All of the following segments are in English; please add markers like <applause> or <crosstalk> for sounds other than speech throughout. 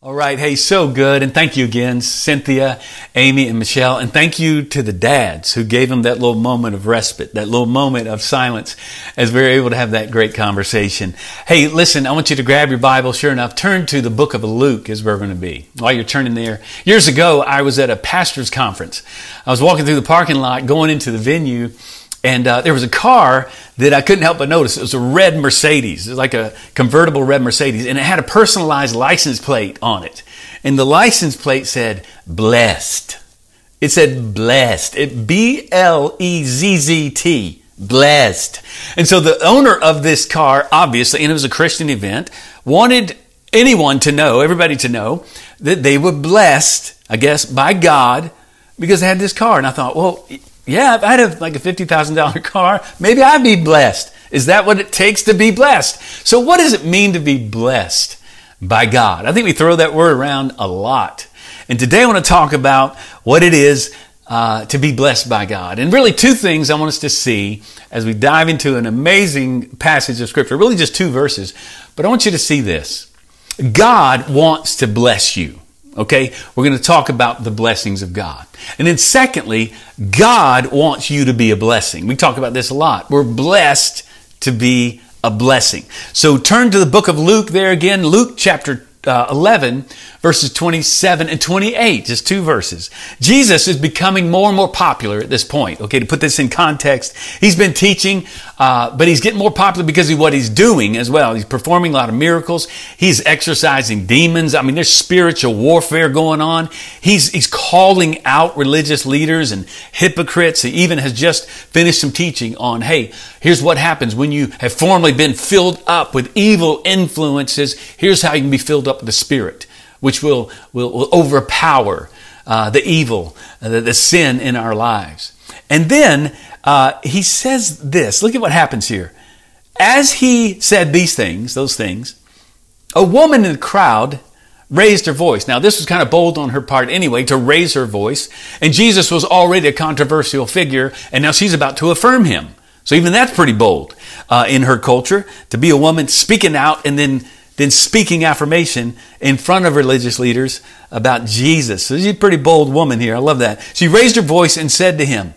All right. Hey, so good. And thank you again, Cynthia, Amy, and Michelle. And thank you to the dads who gave them that little moment of respite, that little moment of silence as we were able to have that great conversation. Hey, listen, I want you to grab your Bible. Sure enough, turn to the book of Luke is where we're going to be. While you're turning there, years ago, I was at a pastor's conference. I was walking through the parking lot going into the venue and uh, there was a car that I couldn't help but notice. It was a red Mercedes. It was like a convertible red Mercedes. And it had a personalized license plate on it. And the license plate said, blessed. It said blessed. It B L E Z Z T. Blessed. And so the owner of this car, obviously, and it was a Christian event, wanted anyone to know, everybody to know, that they were blessed, I guess, by God because they had this car. And I thought, well, yeah, if I had a, like a $50,000 <laughs> car, maybe I'd be blessed. Is that what it takes to be blessed? So what does it mean to be blessed by God? I think we throw that word around a lot. And today I want to talk about what it is uh, to be blessed by God. And really two things I want us to see as we dive into an amazing passage of scripture, really just two verses. But I want you to see this. God wants to bless you. Okay, we're going to talk about the blessings of God. And then secondly, God wants you to be a blessing. We talk about this a lot. We're blessed to be a blessing. So turn to the book of Luke there again, Luke chapter uh, 11, verses 27 and 28, just two verses. Jesus is becoming more and more popular at this point. Okay, to put this in context, he's been teaching, uh, but he's getting more popular because of what he's doing as well. He's performing a lot of miracles. He's exorcising demons. I mean, there's spiritual warfare going on. He's, he's calling out religious leaders and hypocrites. He even has just finished some teaching on, hey, here's what happens when you have formerly been filled up with evil influences. Here's how you can be filled up the Spirit which will, will, will overpower uh, the evil, uh, the, the, sin in our lives. And then uh, he says this look at what happens here. As he said these things, those things, a woman in the crowd raised her voice. Now, this was kind of bold on her part anyway, to raise her voice. And Jesus was already a controversial figure, and now she's about to affirm him. So even that's pretty bold uh, in her culture to be a woman speaking out and then then speaking affirmation in front of religious leaders about Jesus. So she's a pretty bold woman here. I love that. She raised her voice and said to him,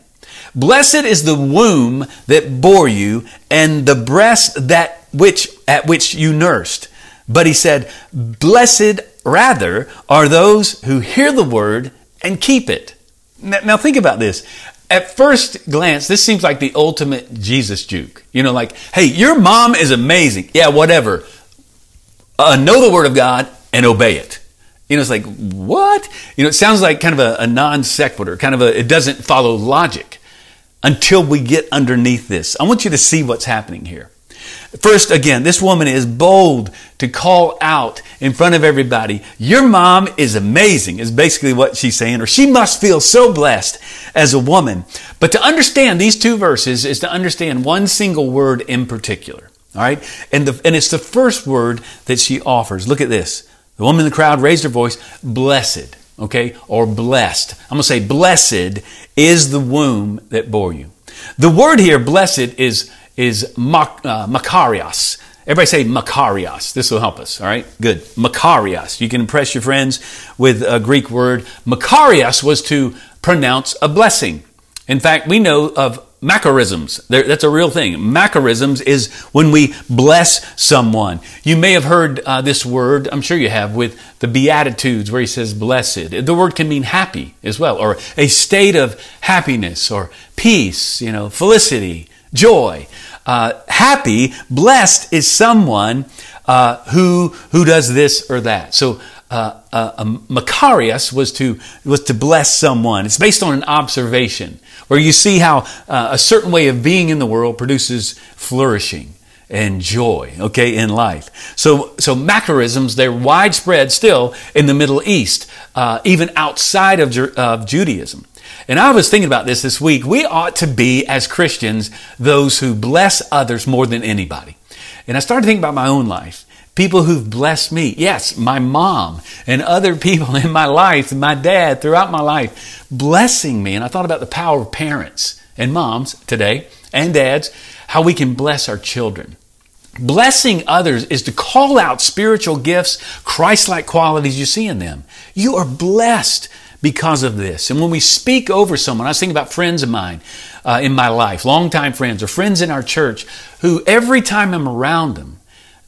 Blessed is the womb that bore you and the breast that which at which you nursed. But he said, Blessed rather are those who hear the word and keep it. Now think about this. At first glance, this seems like the ultimate Jesus juke. You know, like, hey, your mom is amazing. Yeah, whatever uh, know the Word of God and obey it. You know, it's like, what? You know, it sounds like kind of a, a non sequitur, kind of a, it doesn't follow logic until we get underneath this. I want you to see what's happening here. First, again, this woman is bold to call out in front of everybody, Your mom is amazing, is basically what she's saying, or she must feel so blessed as a woman. But to understand these two verses is to understand one single word in particular. All right. And, the, and it's the first word that she offers. Look at this. The woman in the crowd raised her voice, blessed, okay, or blessed. I'm going to say, blessed is the womb that bore you. The word here, blessed, is, is mak, uh, makarios. Everybody say makarios. This will help us, all right? Good. Makarios. You can impress your friends with a Greek word. Makarios was to pronounce a blessing. In fact, we know of Macarisms. That's a real thing. Macarisms is when we bless someone. You may have heard uh, this word, I'm sure you have, with the Beatitudes where he says blessed. The word can mean happy as well, or a state of happiness or peace, you know, felicity, joy. Uh, happy, blessed is someone uh, who, who does this or that. So uh, uh, Makarios was to, was to bless someone. It's based on an observation where you see how uh, a certain way of being in the world produces flourishing and joy, okay, in life. So, so Macarisms, they're widespread still in the Middle East, uh, even outside of, of Judaism. And I was thinking about this this week. We ought to be, as Christians, those who bless others more than anybody. And I started thinking about my own life people who've blessed me. Yes, my mom and other <laughs> people in my life, my dad throughout my life, blessing me. And I thought about the power of parents and moms today and dads, how we can bless our children. Blessing others is to call out spiritual gifts, Christ like qualities you see in them. You are blessed because of this. And when we speak over someone, I was thinking about friends of mine uh, in my life, longtime friends or friends in our church, who every time I'm around them,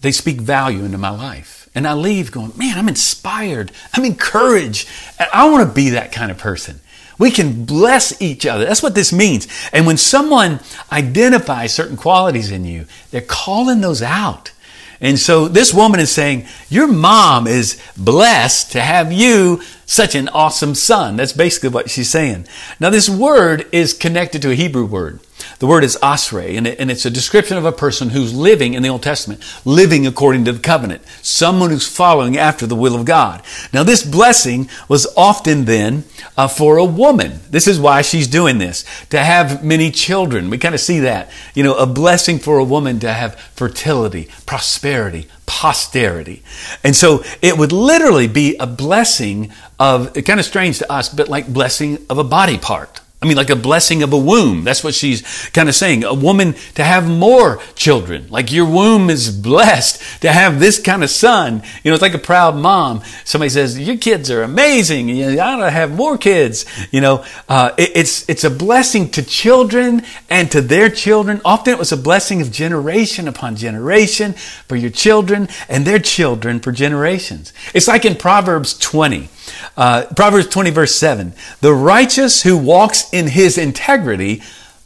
they speak value into my life. And I leave going, man, I'm inspired. I'm encouraged. I want to be that kind of person. We can bless each other. That's what this means. And when someone identifies certain qualities in you, they're calling those out. And so this woman is saying, Your mom is blessed to have you such an awesome son. That's basically what she's saying. Now, this word is connected to a Hebrew word. The word is it, and it's a description of a person who's living in the Old Testament, living according to the covenant, someone who's following after the will of God. Now, this blessing was often then uh, for a woman. This is why she's doing this, to have many children. We kind of see that. You know, a blessing for a woman to have fertility, prosperity, posterity. And so it would literally be a blessing of, kind of strange to us, but like blessing of a body part. I mean, like a blessing of a womb. That's what she's kind of saying. A woman to have more children. Like your womb is blessed to have this kind of son. You know, it's like a proud mom. Somebody says, your kids are amazing. You ought to have more kids. You know, uh, it, it's, it's a blessing to children and to their children. Often it was a blessing of generation upon generation for your children and their children for generations. It's like in Proverbs 20. Uh, Proverbs 20, verse 7 The righteous who walks in his integrity,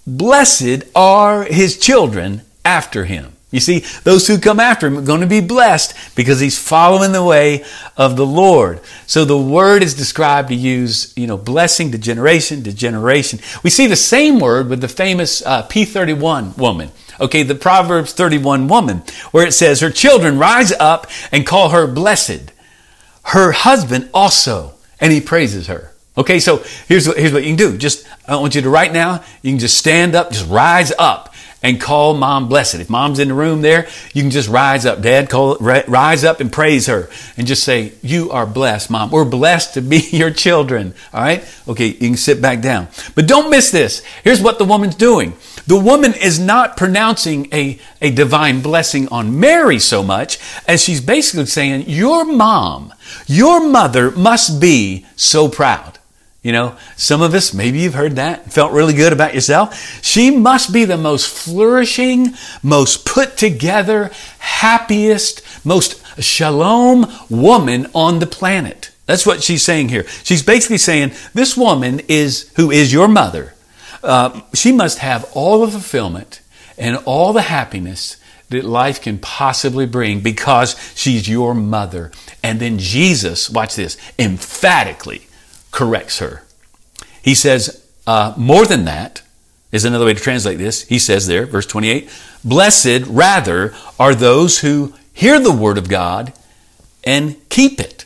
blessed are his children after him. You see, those who come after him are going to be blessed because he's following the way of the Lord. So the word is described to use, you know, blessing to generation to generation. We see the same word with the famous uh, P31 woman. Okay, the Proverbs 31 woman, where it says, Her children rise up and call her blessed her husband also, and he praises her. Okay, so here's what, here's what you can do. Just, I want you to right now, you can just stand up, just rise up and call mom blessed. If mom's in the room there, you can just rise up. Dad, call, rise up and praise her and just say, you are blessed, mom. We're blessed to be <laughs> your children. All right. Okay. You can sit back down, but don't miss this. Here's what the woman's doing. The woman is not pronouncing a, a divine blessing on Mary so much as she's basically saying, your mom, your mother must be so proud. You know, some of us, maybe you've heard that, felt really good about yourself. She must be the most flourishing, most put together, happiest, most shalom woman on the planet. That's what she's saying here. She's basically saying this woman is, who is your mother, uh, she must have all the fulfillment and all the happiness that life can possibly bring because she's your mother. And then Jesus, watch this, emphatically corrects her. He says, uh, more than that, is another way to translate this. He says there, verse 28, blessed rather are those who hear the word of God and keep it.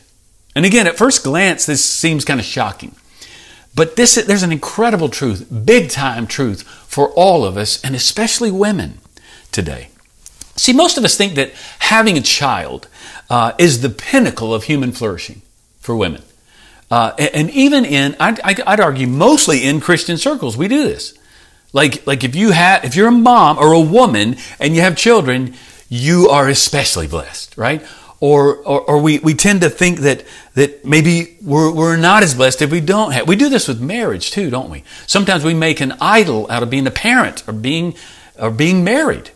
And again, at first glance, this seems kind of shocking. But this, there's an incredible truth, big time truth for all of us, and especially women today. See, most of us think that having a child uh, is the pinnacle of human flourishing for women. Uh, and even in, I'd, I'd argue, mostly in Christian circles, we do this. Like, like if you have, if you're a mom or a woman and you have children, you are especially blessed, right? or, or, or, we, we tend to think that, that maybe we're, we're not as blessed if we don't have. We do this with marriage too, don't we? Sometimes we make an idol out of being a parent or being, or being married.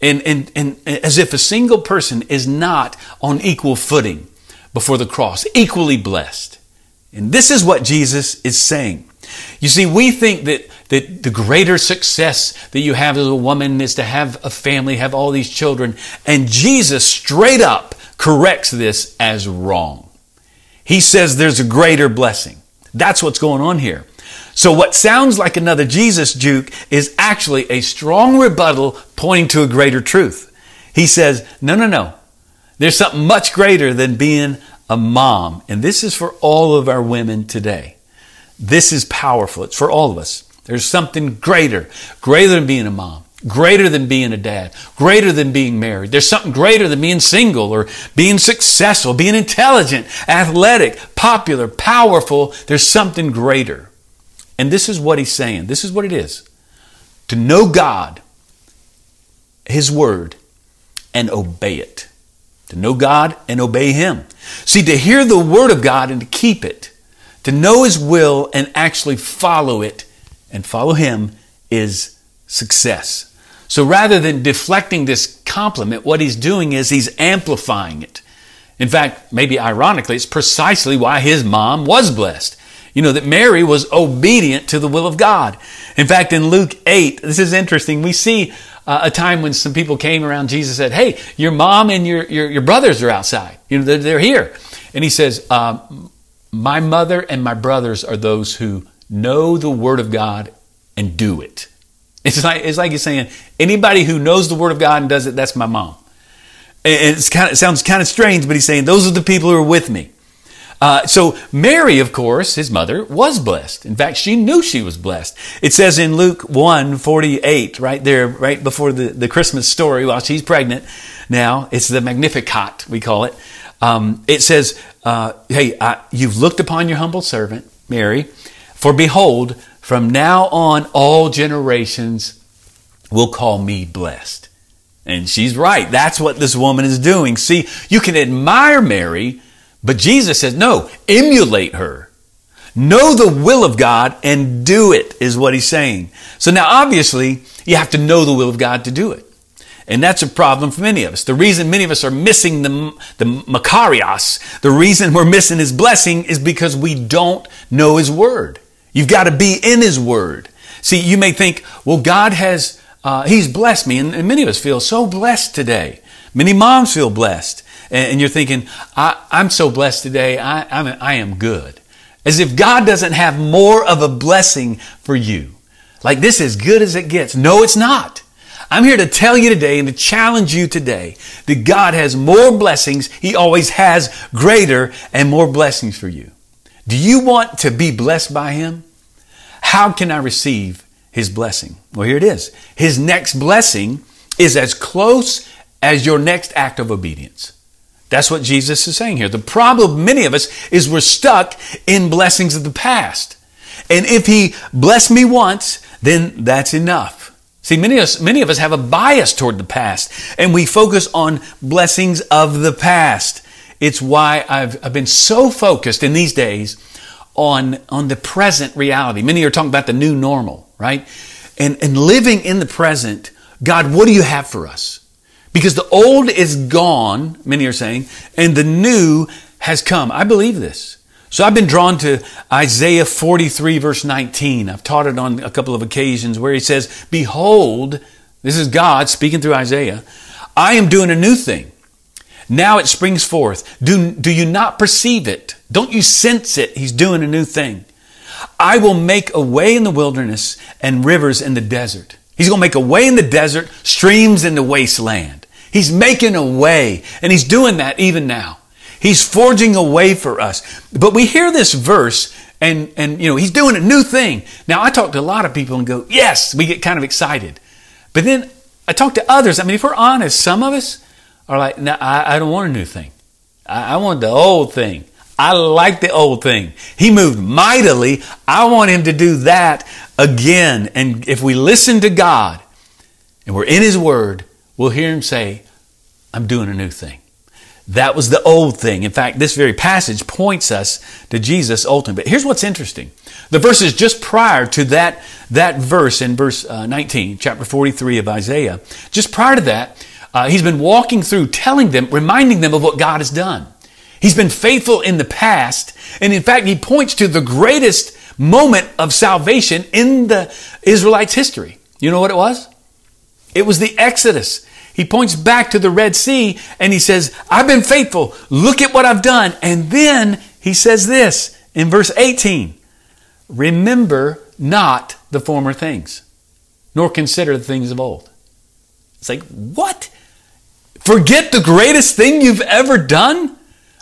And, and, and as if a single person is not on equal footing before the cross, equally blessed. And this is what Jesus is saying. You see, we think that, that the greater success that you have as a woman is to have a family, have all these children. And Jesus straight up corrects this as wrong. He says there's a greater blessing. That's what's going on here. So what sounds like another Jesus juke is actually a strong rebuttal pointing to a greater truth. He says, no, no, no. There's something much greater than being a mom. And this is for all of our women today. This is powerful. It's for all of us. There's something greater, greater than being a mom greater than being a dad, greater than being married. There's something greater than being single or being successful, being intelligent, athletic, popular, powerful. There's something greater. And this is what he's saying. This is what it is. To know God, His Word, and obey it. To know God and obey Him. See, to hear the Word of God and to keep it, to know His will and actually follow it and follow Him is success. So rather than deflecting this compliment, what He's doing is He's amplifying it. In fact, maybe ironically, it's precisely why His mom was blessed. You know, that Mary was obedient to the will of God. In fact, in Luke 8, this is interesting. We see uh, a time when some people came around Jesus said, Hey, your mom and your, your, your brothers are outside. You know, they're, they're here. And he says, uh, My mother and my brothers are those who know the word of God and do it. It's like, it's like he's saying, anybody who knows the word of God and does it, that's my mom. And it's kind of, it sounds kind of strange, but he's saying, those are the people who are with me. Uh, so Mary, of course, his mother, was blessed. In fact, she knew she was blessed. It says in Luke 1 48, right there, right before the, the Christmas story, while she's pregnant now, it's the Magnificat, we call it. Um, it says, uh, Hey, I, you've looked upon your humble servant, Mary, for behold, from now on, all generations will call me blessed. And she's right. That's what this woman is doing. See, you can admire Mary but Jesus says, no, emulate her. Know the will of God and do it, is what he's saying. So now, obviously, you have to know the will of God to do it. And that's a problem for many of us. The reason many of us are missing the, the Makarios, the reason we're missing his blessing is because we don't know his word. You've got to be in his word. See, you may think, well, God has, uh, he's blessed me. And, and many of us feel so blessed today. Many moms feel blessed and you're thinking, I, am so blessed today, I, I'm, I am good. As if God doesn't have more of a blessing for you. Like this is good as it gets. No, it's not. I'm here to tell you today and to challenge you today that God has more blessings. He always has greater and more blessings for you. Do you want to be blessed by Him? How can I receive His blessing? Well, here it is. His next blessing is as close as your next act of obedience. That's what Jesus is saying here. The problem, many of us, is we're stuck in blessings of the past. And if He blessed me once, then that's enough. See, many of us, many of us have a bias toward the past, and we focus on blessings of the past. It's why I've, I've been so focused in these days on, on the present reality. Many are talking about the new normal, right? And, and living in the present, God, what do you have for us? Because the old is gone, many are saying, and the new has come. I believe this. So I've been drawn to Isaiah 43 verse 19. I've taught it on a couple of occasions where he says, Behold, this is God speaking through Isaiah, I am doing a new thing. Now it springs forth. Do, do you not perceive it? Don't you sense it? He's doing a new thing. I will make a way in the wilderness and rivers in the desert. He's going to make a way in the desert, streams in the wasteland. He's making a way, and He's doing that even now. He's forging a way for us. But we hear this verse, and, and, you know, He's doing a new thing. Now, I talk to a lot of people and go, yes, we get kind of excited. But then I talk to others. I mean, if we're honest, some of us are like, no, I, I don't want a new thing. I, I want the old thing. I like the old thing. He moved mightily. I want him to do that again. And if we listen to God and we're in his word, we'll hear him say, I'm doing a new thing. That was the old thing. In fact, this very passage points us to Jesus ultimately. But here's what's interesting. The verses just prior to that, that verse in verse uh, 19, chapter 43 of Isaiah, just prior to that, uh, he's been walking through telling them, reminding them of what God has done. He's been faithful in the past. And in fact, he points to the greatest moment of salvation in the Israelites' history. You know what it was? It was the Exodus. He points back to the Red Sea and he says, I've been faithful. Look at what I've done. And then he says this in verse 18 Remember not the former things, nor consider the things of old. It's like, what? Forget the greatest thing you've ever done?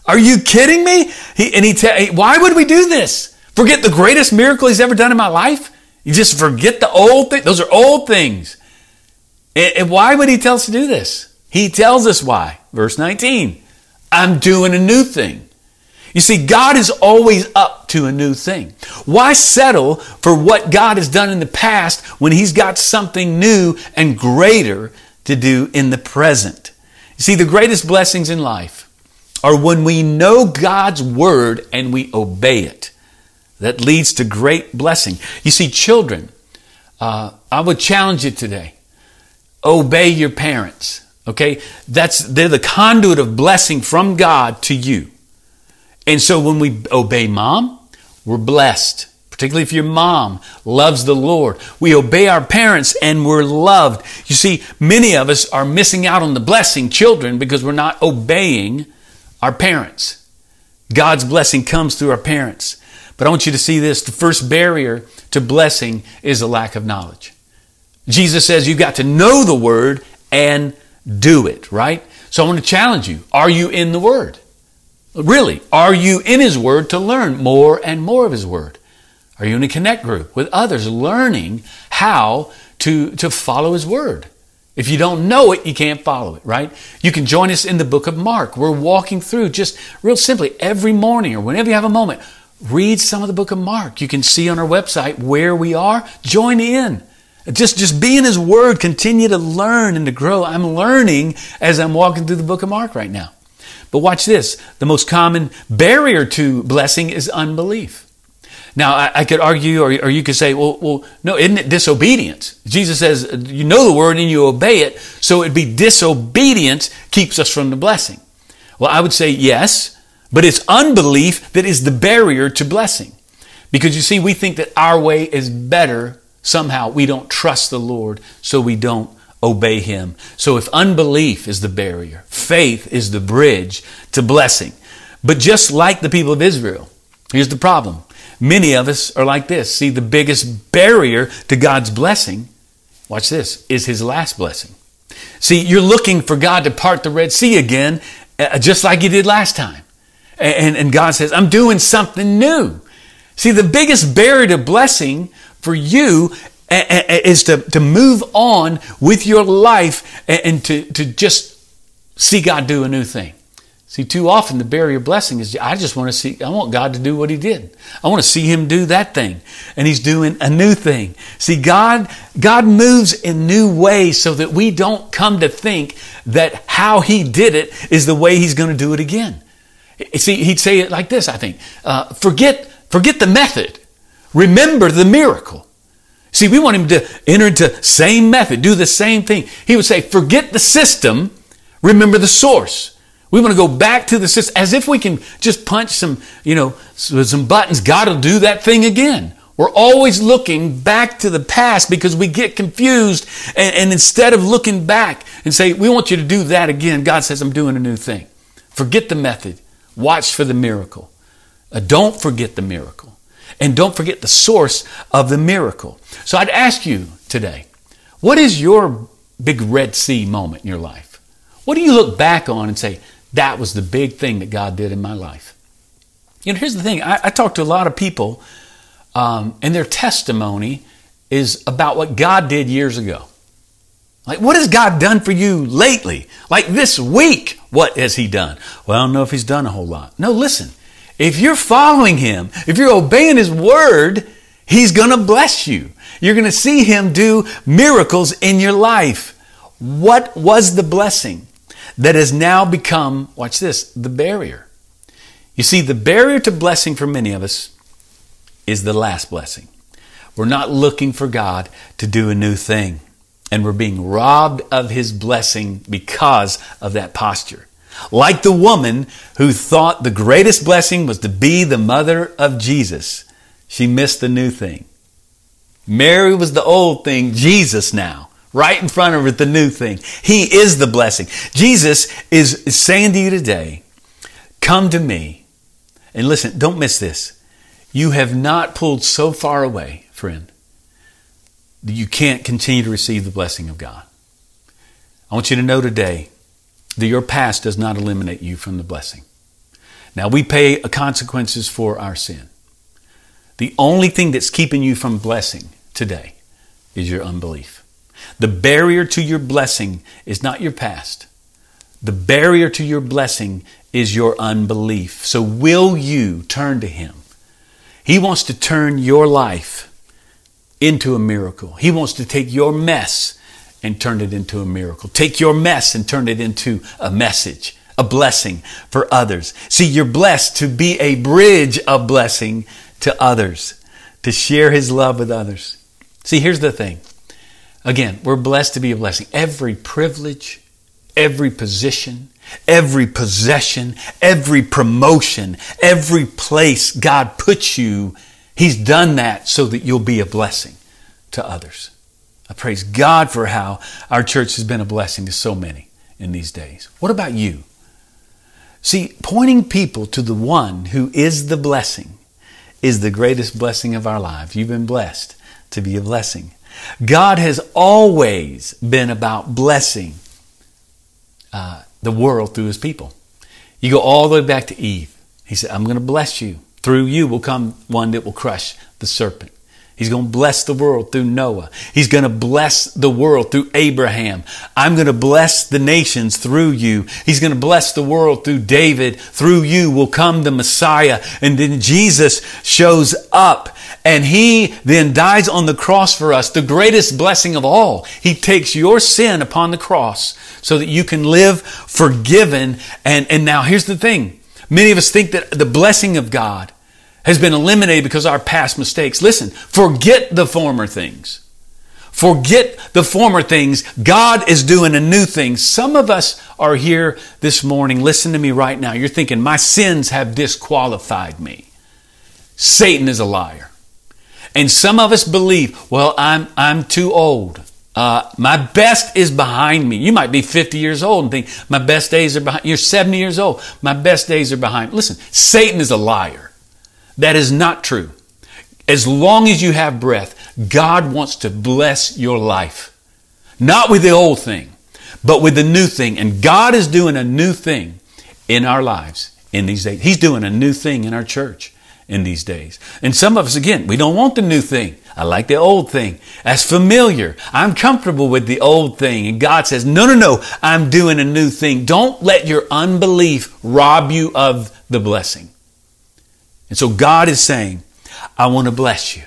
Are you kidding me? He, and he, ta- why would we do this? Forget the greatest miracle he's ever done in my life? You just forget the old things. Those are old things. And why would he tell us to do this? He tells us why. Verse 19. I'm doing a new thing. You see, God is always up to a new thing. Why settle for what God has done in the past when He's got something new and greater to do in the present? You see, the greatest blessings in life are when we know God's word and we obey it. That leads to great blessing. You see, children, uh, I would challenge you today. Obey your parents. Okay? That's, they're the conduit of blessing from God to you. And so when we obey mom, we're blessed. Particularly if your mom loves the Lord. We obey our parents and we're loved. You see, many of us are missing out on the blessing, children, because we're not obeying our parents. God's blessing comes through our parents. But I want you to see this. The first barrier to blessing is a lack of knowledge. Jesus says you've got to know the word and do it, right? So I want to challenge you. Are you in the word? Really, are you in his word to learn more and more of his word? Are you in a connect group with others learning how to, to follow his word? If you don't know it, you can't follow it, right? You can join us in the book of Mark. We're walking through just real simply every morning or whenever you have a moment, read some of the book of Mark. You can see on our website where we are. Join in. Just, just be in His Word. Continue to learn and to grow. I'm learning as I'm walking through the book of Mark right now. But watch this. The most common barrier to blessing is unbelief. Now, I, I could argue, or, or, you could say, well, well, no, isn't it disobedience? Jesus says, you know the word and you obey it, so it'd be disobedience keeps us from the blessing. Well, I would say yes, but it's unbelief that is the barrier to blessing. Because you see, we think that our way is better. Somehow we don't trust the Lord, so we don't obey Him. So if unbelief is the barrier, faith is the bridge to blessing. But just like the people of Israel, here's the problem. Many of us are like this. See, the biggest barrier to God's blessing, watch this, is His last blessing. See, you're looking for God to part the Red Sea again, uh, just like He did last time. And, and God says, I'm doing something new. See, the biggest barrier to blessing for you is to, to move on with your life and to, to just see God do a new thing. See, too often the barrier blessing is I just want to see, I want God to do what He did. I want to see Him do that thing. And He's doing a new thing. See, God, God moves in new ways so that we don't come to think that how He did it is the way He's going to do it again. See, He'd say it like this, I think. Uh, forget, forget the method. Remember the miracle. See, we want Him to enter into same method, do the same thing. He would say, forget the system, remember the source. We want to go back to the system as if we can just punch some, you know, some buttons. God will do that thing again. We're always looking back to the past because we get confused. And, and, instead of looking back and say, we want you to do that again, God says, I'm doing a new thing. Forget the method. Watch for the miracle. Uh, don't forget the miracle. And don't forget the source of the miracle. So I'd ask you today, what is your big Red Sea moment in your life? What do you look back on and say, that was the big thing that God did in my life. You know, here's the thing I, I talk to a lot of people, um, and their testimony is about what God did years ago. Like, what has God done for you lately? Like this week, what has He done? Well, I don't know if He's done a whole lot. No, listen. If you're following Him, if you're obeying His word, He's going to bless you. You're going to see Him do miracles in your life. What was the blessing? that has now become, watch this, the barrier. You see, the barrier to blessing for many of us is the last blessing. We're not looking for God to do a new thing, and we're being robbed of His blessing because of that posture. Like the woman who thought the greatest blessing was to be the mother of Jesus, she missed the new thing. Mary was the old thing, Jesus now right in front of her, the new thing. He is the blessing. Jesus is, saying to you today, come to me. And listen, don't miss this. You have not pulled so far away, friend, you can't continue to receive the blessing of God. I want you to know today that your past does not eliminate you from the blessing. Now, we pay consequences for our sin. The only thing that's keeping you from blessing today is your unbelief. The barrier to your blessing is not your past. The barrier to your blessing is your unbelief. So, will you turn to Him? He wants to turn your life into a miracle. He wants to take your mess and turn it into a miracle. Take your mess and turn it into a message, a blessing for others. See, you're blessed to be a bridge of blessing to others, to share his love with others. See, here's the thing. Again, we're blessed to be a blessing. Every privilege, every position, every possession, every promotion, every place God puts you, He's done that so that you'll be a blessing to others. I praise God for how our church has been a blessing to so many in these days. What about you? See, pointing people to the one who is the blessing is the greatest blessing of our lives. You've been blessed to be a blessing. God has always been about blessing uh, the world through his people. You go all the way back to Eve. He said, I'm going to bless you. Through you will come one that will crush the serpent. He's going to bless the world through Noah. He's going to bless the world through Abraham. I'm going to bless the nations through you. He's going to bless the world through David. Through you will come the Messiah. And then Jesus shows up and he then dies on the cross for us, the greatest blessing of all. He takes your sin upon the cross so that you can live forgiven. And, and now here's the thing. Many of us think that the blessing of God has been eliminated because our past mistakes. Listen, forget the former things. Forget the former things. God is doing a new thing. Some of us are here this morning. Listen to me right now. You're thinking, my sins have disqualified me. Satan is a liar. And some of us believe, well, I'm, I'm too old. Uh, my best is behind me. You might be 50 years old and think, my best days are behind. You're 70 years old. My best days are behind. Listen, Satan is a liar. That is not true. As long as you have breath, God wants to bless your life. Not with the old thing, but with the new thing. And God is doing a new thing in our lives in these days. He's doing a new thing in our church in these days. And some of us, again, we don't want the new thing. I like the old thing. That's familiar. I'm comfortable with the old thing. And God says, no, no, no, I'm doing a new thing. Don't let your unbelief rob you of the blessing. And so God is saying, I want to bless you.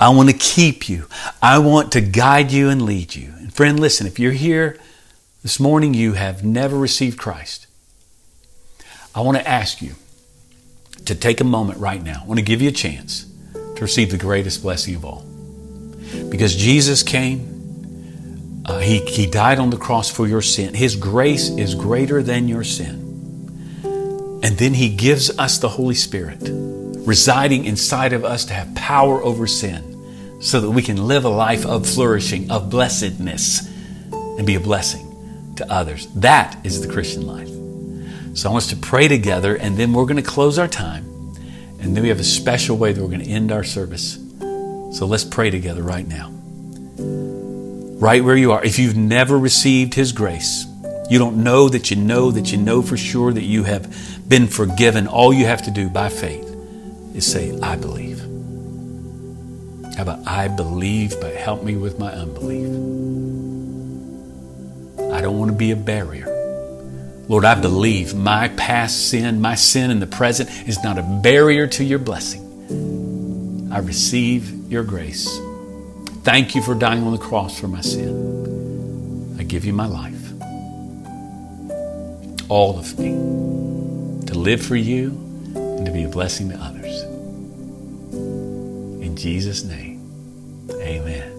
I want to keep you. I want to guide you and lead you. And friend, listen, if you're here this morning, you have never received Christ. I want to ask you to take a moment right now. I want to give you a chance to receive the greatest blessing of all. Because Jesus came, uh, he, he died on the cross for your sin. His grace is greater than your sin. And then He gives us the Holy Spirit residing inside of us to have power over sin so that we can live a life of flourishing, of blessedness, and be a blessing to others. That is the Christian life. So I want us to pray together, and then we're going to close our time. And then we have a special way that we're going to end our service. So let's pray together right now. Right where you are. If you've never received His grace, you don't know that you know that you know for sure that you have been forgiven. All you have to do by faith is say, I believe. How about I believe, but help me with my unbelief? I don't want to be a barrier. Lord, I believe my past sin, my sin in the present is not a barrier to your blessing. I receive your grace. Thank you for dying on the cross for my sin. I give you my life. All of me to live for you and to be a blessing to others. In Jesus' name, amen.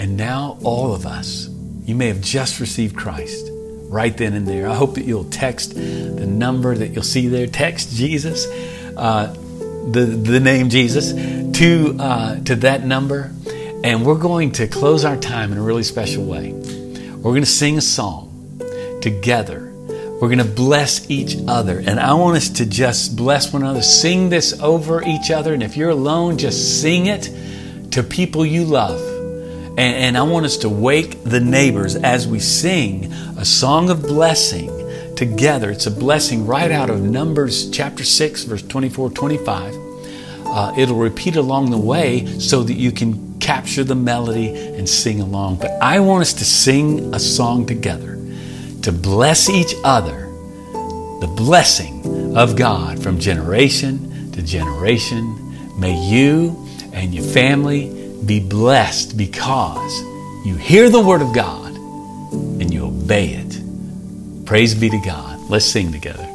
And now, all of us, you may have just received Christ right then and there. I hope that you'll text the number that you'll see there. Text Jesus, uh, the, the name Jesus, to, uh, to that number. And we're going to close our time in a really special way. We're going to sing a song together we're going to bless each other. And I want us to just bless one another. Sing this over each other. And if you're alone, just sing it to people you love. And, and I want us to wake the neighbors as we sing a song of blessing together. It's a blessing right out of Numbers chapter 6, verse 24, 25. Uh, it'll repeat along the way so that you can capture the melody and sing along. But I want us to sing a song together to bless each other, the blessing of God from generation to generation. May you and your family be blessed because You hear the Word of God and you obey it. Praise be to God. Let's sing together.